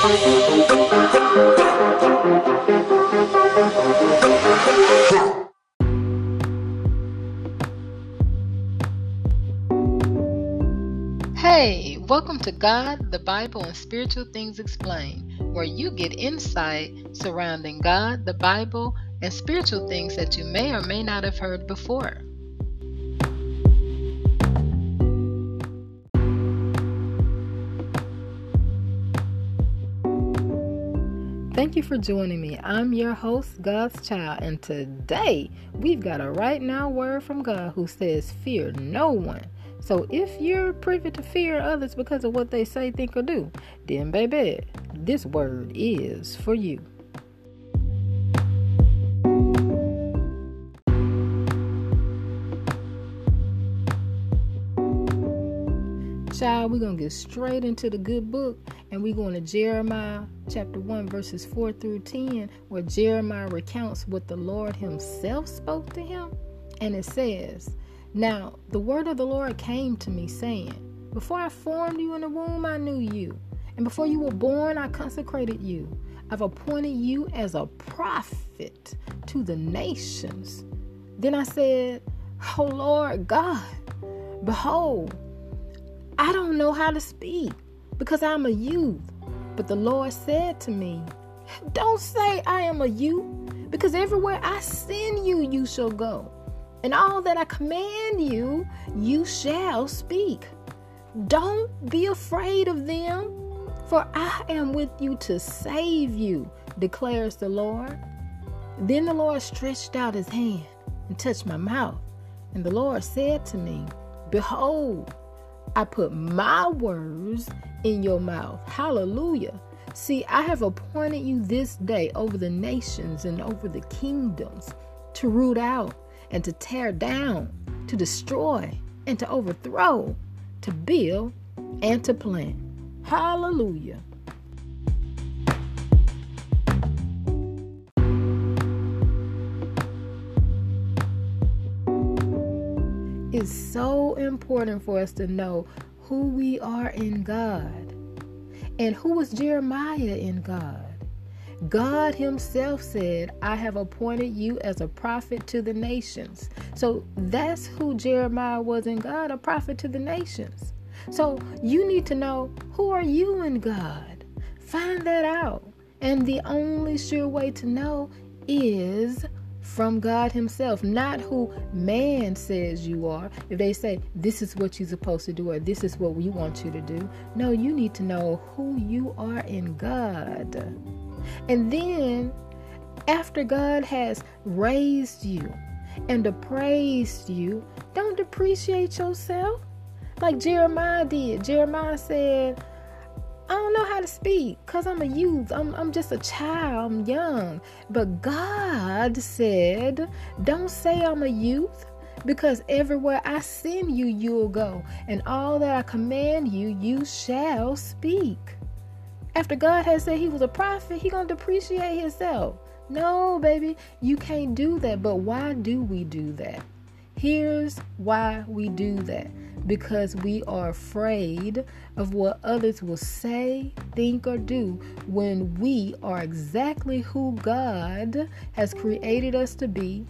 Hey, welcome to God, the Bible, and Spiritual Things Explained, where you get insight surrounding God, the Bible, and spiritual things that you may or may not have heard before. Thank you for joining me. I'm your host, God's Child, and today we've got a right now word from God who says, Fear no one. So if you're privy to fear others because of what they say, think, or do, then baby, this word is for you. Child, we're going to get straight into the good book and we're going to Jeremiah chapter 1, verses 4 through 10, where Jeremiah recounts what the Lord Himself spoke to him. And it says, Now the word of the Lord came to me, saying, Before I formed you in the womb, I knew you. And before you were born, I consecrated you. I've appointed you as a prophet to the nations. Then I said, Oh Lord God, behold, I don't know how to speak because I'm a youth. But the Lord said to me, Don't say I am a youth, because everywhere I send you, you shall go. And all that I command you, you shall speak. Don't be afraid of them, for I am with you to save you, declares the Lord. Then the Lord stretched out his hand and touched my mouth. And the Lord said to me, Behold, I put my words in your mouth. Hallelujah. See, I have appointed you this day over the nations and over the kingdoms to root out and to tear down, to destroy and to overthrow, to build and to plant. Hallelujah. It's so important for us to know who we are in God. And who was Jeremiah in God? God Himself said, I have appointed you as a prophet to the nations. So that's who Jeremiah was in God, a prophet to the nations. So you need to know who are you in God? Find that out. And the only sure way to know is from God Himself, not who man says you are. If they say, this is what you're supposed to do, or this is what we want you to do. No, you need to know who you are in God. And then, after God has raised you and appraised you, don't depreciate yourself like Jeremiah did. Jeremiah said, I don't know how to speak because I'm a youth. I'm, I'm just a child. I'm young. But God said, Don't say I'm a youth because everywhere I send you, you'll go. And all that I command you, you shall speak. After God has said he was a prophet, he to depreciate himself. No, baby, you can't do that. But why do we do that? Here's why we do that because we are afraid of what others will say, think, or do when we are exactly who God has created us to be,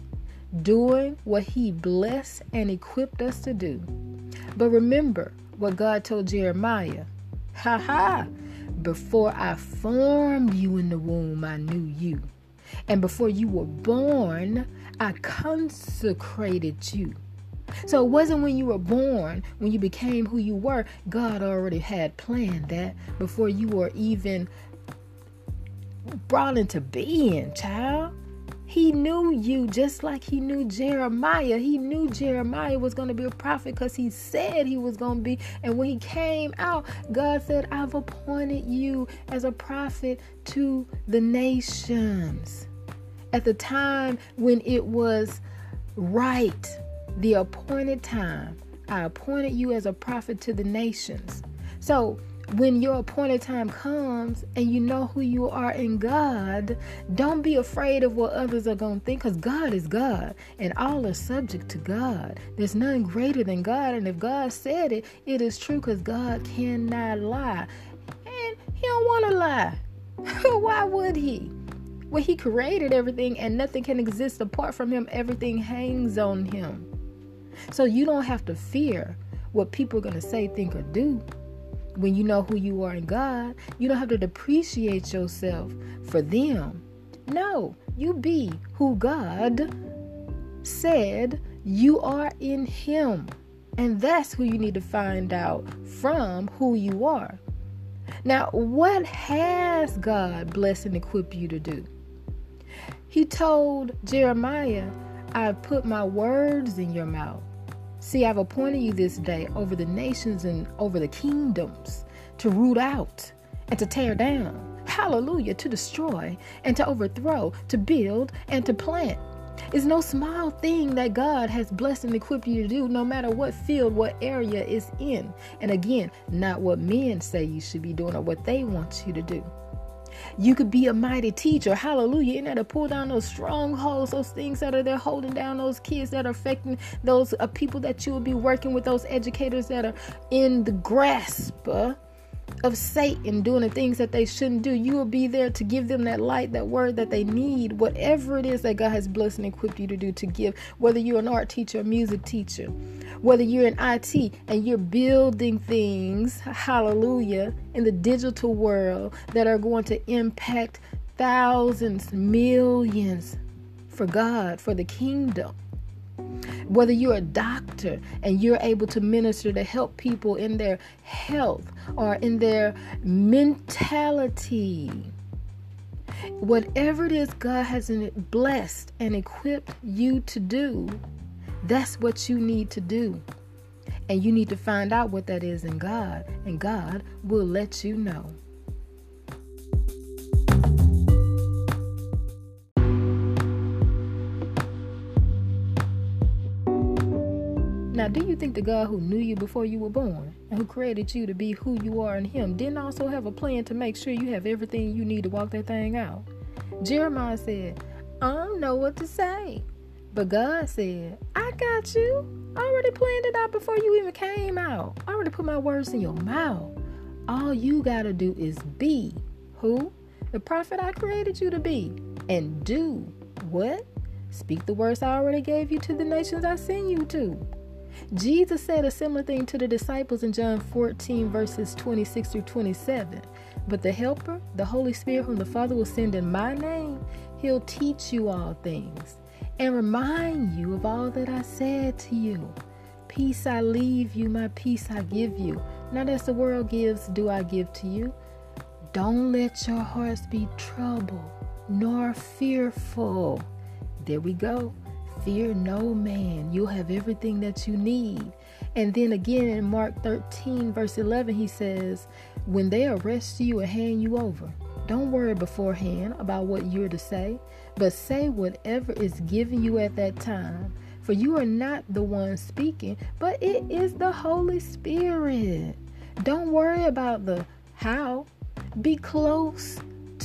doing what He blessed and equipped us to do. But remember what God told Jeremiah Ha ha! Before I formed you in the womb, I knew you. And before you were born, I consecrated you. So it wasn't when you were born, when you became who you were, God already had planned that before you were even brought into being, child. He knew you just like he knew Jeremiah. He knew Jeremiah was going to be a prophet because he said he was going to be. And when he came out, God said, I've appointed you as a prophet to the nations. At the time when it was right the appointed time, I appointed you as a prophet to the nations. So, when your appointed time comes and you know who you are in God, don't be afraid of what others are going to think because God is God and all are subject to God. There's none greater than God. And if God said it, it is true because God cannot lie. And He don't want to lie. Why would he? Well, he created everything and nothing can exist apart from him. Everything hangs on him. So you don't have to fear what people are going to say, think, or do when you know who you are in God. You don't have to depreciate yourself for them. No, you be who God said you are in Him. And that's who you need to find out from who you are. Now, what has God blessed and equipped you to do? He told Jeremiah, I've put my words in your mouth. See, I've appointed you this day over the nations and over the kingdoms to root out and to tear down. Hallelujah, to destroy and to overthrow, to build and to plant. It's no small thing that God has blessed and equipped you to do, no matter what field, what area is in. And again, not what men say you should be doing or what they want you to do. You could be a mighty teacher. Hallelujah. There to pull down those strongholds, those things that are there holding down those kids that are affecting those uh, people that you will be working with, those educators that are in the grasp. Uh, of Satan doing the things that they shouldn't do. You will be there to give them that light, that word that they need, whatever it is that God has blessed and equipped you to do to give. Whether you're an art teacher, a music teacher, whether you're in IT and you're building things, hallelujah, in the digital world that are going to impact thousands, millions for God, for the kingdom whether you're a doctor and you're able to minister to help people in their health or in their mentality, whatever it is God has blessed and equipped you to do, that's what you need to do. And you need to find out what that is in God, and God will let you know. Do you think the God who knew you before you were born and who created you to be who you are in Him didn't also have a plan to make sure you have everything you need to walk that thing out? Jeremiah said, I don't know what to say. But God said, I got you. I already planned it out before you even came out. I already put my words in your mouth. All you got to do is be who? The prophet I created you to be. And do what? Speak the words I already gave you to the nations I send you to. Jesus said a similar thing to the disciples in John 14, verses 26 through 27. But the Helper, the Holy Spirit, whom the Father will send in my name, he'll teach you all things and remind you of all that I said to you. Peace I leave you, my peace I give you. Not as the world gives, do I give to you. Don't let your hearts be troubled, nor fearful. There we go. Fear no man. You'll have everything that you need. And then again in Mark 13, verse 11, he says, When they arrest you and hand you over, don't worry beforehand about what you're to say, but say whatever is given you at that time. For you are not the one speaking, but it is the Holy Spirit. Don't worry about the how. Be close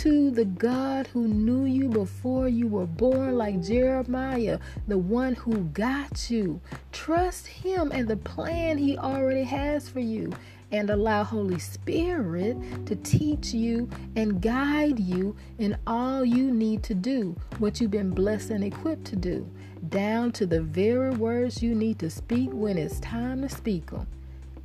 to the God who knew you before you were born, like Jeremiah, the one who got you. Trust Him and the plan He already has for you, and allow Holy Spirit to teach you and guide you in all you need to do, what you've been blessed and equipped to do, down to the very words you need to speak when it's time to speak them.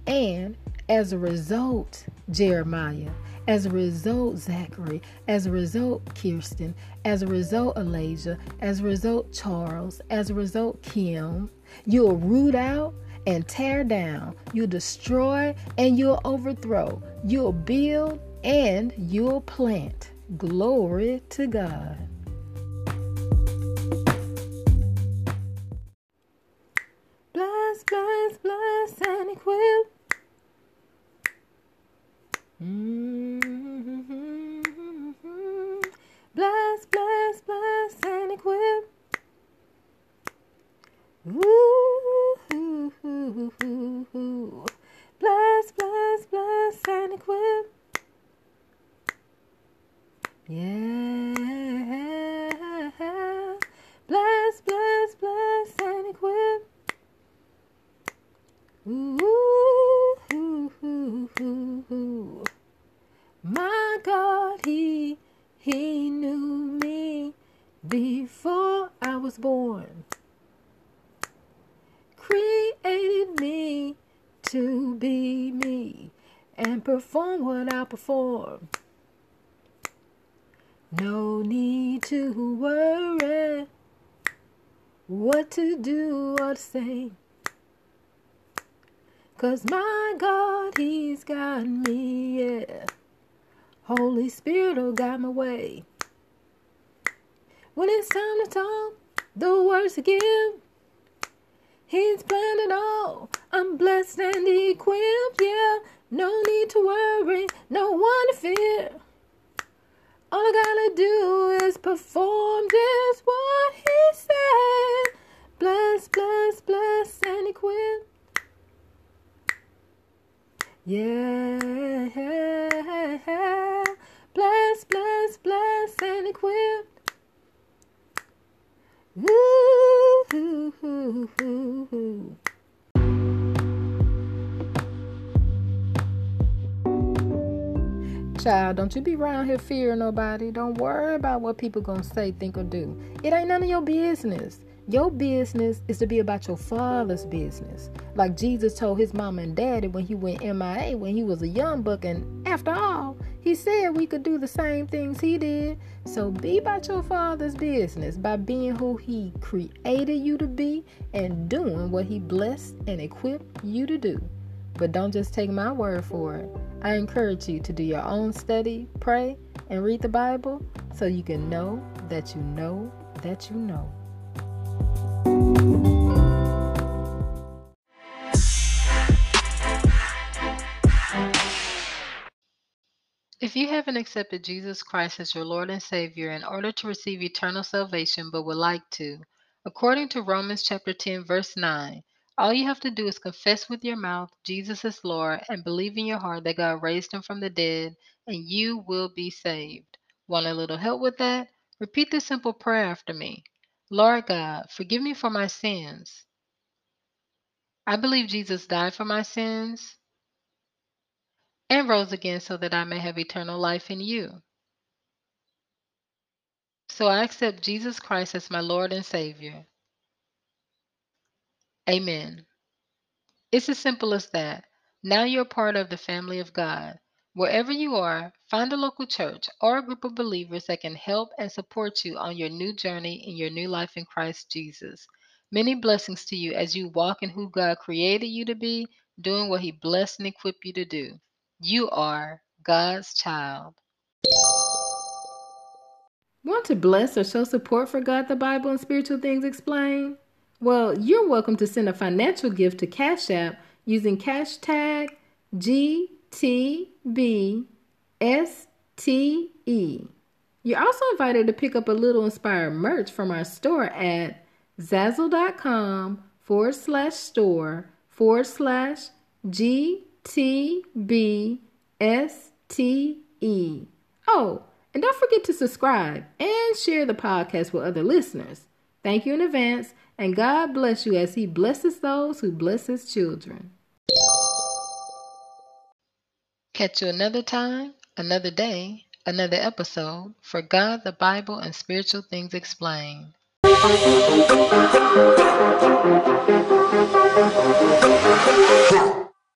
And as a result, Jeremiah, as a result, Zachary, as a result, Kirsten, as a result, Elijah, as a result, Charles, as a result, Kim, you'll root out and tear down, you'll destroy and you'll overthrow, you'll build and you'll plant. Glory to God. Ooh. Bless, bless, bless, and equip. Yeah. Bless, bless, bless, and equip. Ooh. My God he He knew me before I was born. Created me to be me perform what I perform. No need to worry what to do or to say. Cause my God, He's got me, yeah. Holy Spirit oh, will guide my way. When it's time to talk, the words to give, He's planned it all. I'm blessed and equipped, yeah. No need to worry, no one to fear. All I gotta do is perform just what he said. Bless, bless, bless, and equip. Yeah. Child, don't you be around here fearing nobody. Don't worry about what people gonna say, think, or do. It ain't none of your business. Your business is to be about your father's business. Like Jesus told his mama and daddy when he went MIA when he was a young buck. And after all, he said we could do the same things he did. So be about your father's business by being who he created you to be and doing what he blessed and equipped you to do. But don't just take my word for it. I encourage you to do your own study, pray, and read the Bible so you can know that you know that you know. If you haven't accepted Jesus Christ as your Lord and Savior in order to receive eternal salvation but would like to, according to Romans chapter 10 verse 9, all you have to do is confess with your mouth Jesus is Lord and believe in your heart that God raised him from the dead, and you will be saved. Want a little help with that? Repeat this simple prayer after me Lord God, forgive me for my sins. I believe Jesus died for my sins and rose again so that I may have eternal life in you. So I accept Jesus Christ as my Lord and Savior. Amen. It's as simple as that. Now you're part of the family of God. Wherever you are, find a local church or a group of believers that can help and support you on your new journey in your new life in Christ Jesus. Many blessings to you as you walk in who God created you to be, doing what He blessed and equipped you to do. You are God's child. Want to bless or show support for God, the Bible, and spiritual things explained? Well, you're welcome to send a financial gift to Cash App using cash tag GTBSTE. You're also invited to pick up a little inspired merch from our store at zazzle.com forward slash store forward slash GTBSTE. Oh, and don't forget to subscribe and share the podcast with other listeners. Thank you in advance, and God bless you as He blesses those who bless His children. Catch you another time, another day, another episode for God, the Bible, and spiritual things explained. Huh.